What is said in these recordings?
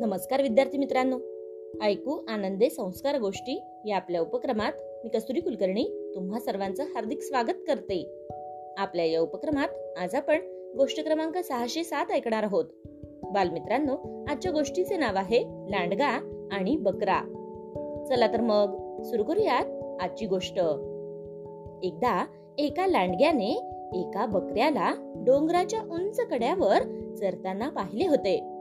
नमस्कार विद्यार्थी मित्रांनो. ऐकू आनंदे संस्कार गोष्टी या आपल्या उपक्रमात मी कस्तुरी कुलकर्णी तुम्हा सर्वांचं हार्दिक स्वागत करते. आपल्या या उपक्रमात आज आपण गोष्ट क्रमांक सहाशे सात ऐकणार आहोत. बालमित्रांनो आजच्या गोष्टीचे नाव आहे लांडगा आणि बकरा. चला तर मग सुरू करूयात आजची गोष्ट. एकदा एका लांडग्याने एका बकऱ्याला डोंगराच्या उंच कड्यावर चरताना पाहिले होते.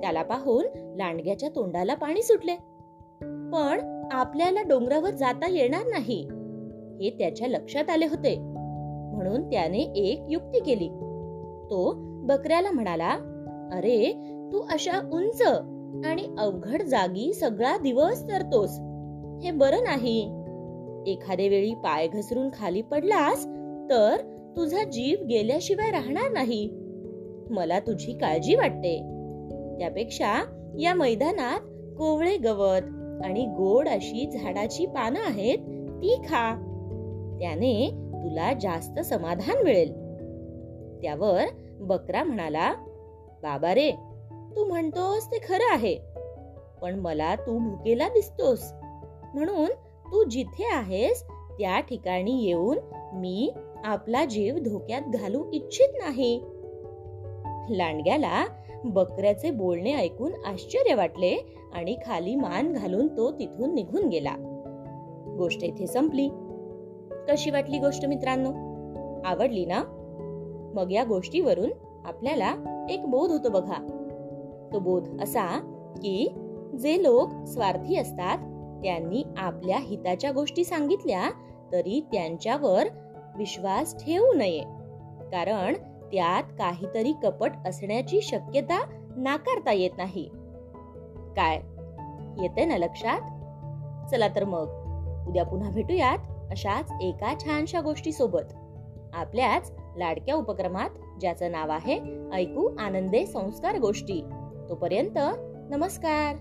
त्याला पाहून लांडग्याच्या तोंडाला पाणी सुटले. पण आपल्याला डोंगरावर जाता येणार नाही हे त्याच्या लक्षात आले होते. म्हणून त्याने एक युक्ती केली. तो बकऱ्याला म्हणाला अरे तू अशा उंच आणि अवघड जागी सगळा दिवस तरतोस. हे बरं नाही. एखाद्या वेळी पाय घसरून खाली पडलास तर तुझा जीव गेल्याशिवाय राहणार नाही. मला तुझी काळजी वाटते. त्यापेक्षा या मैदानात कोवळे गवत आणि गोड अशी झाडाची पानं आहेत ती खा. त्याने तुला जास्त समाधान मिळेल. त्यावर बकरा म्हणाला बाबा रे तू म्हणतोस ते खरं आहे पण मला तू भुकेला दिसतोस. म्हणून तू जिथे आहेस त्या ठिकाणी येऊन मी आपला जीव धोक्यात घालू इच्छित नाही. लांडग्याला बकऱ्याचे बोलणे ऐकून आश्चर्य वाटले आणि खाली मान घालून तो तिथून निघून गेला. गोष्ट इथे संपली. कशी वाटली गोष्ट मित्रांनो? आवडली ना? मग या गोष्टीवरून आपल्याला एक बोध होतो बघा. तो बोध असा की जे लोक स्वार्थी असतात त्यांनी आपल्या हिताच्या गोष्टी सांगितल्या तरी त्यांच्यावर विश्वास ठेवू नये. कारण त्यात काहीतरी कपट असण्याची शक्यता नाकारता येत नाही. काय? येते ना लक्षात? चला तर मग उद्या पुन्हा भेटूयात अशाच एका छानशा गोष्टी सोबत आपल्याच लाडक्या उपक्रमात ज्याचं नाव आहे ऐकू आनंदे संस्कार गोष्टी. तोपर्यंत नमस्कार!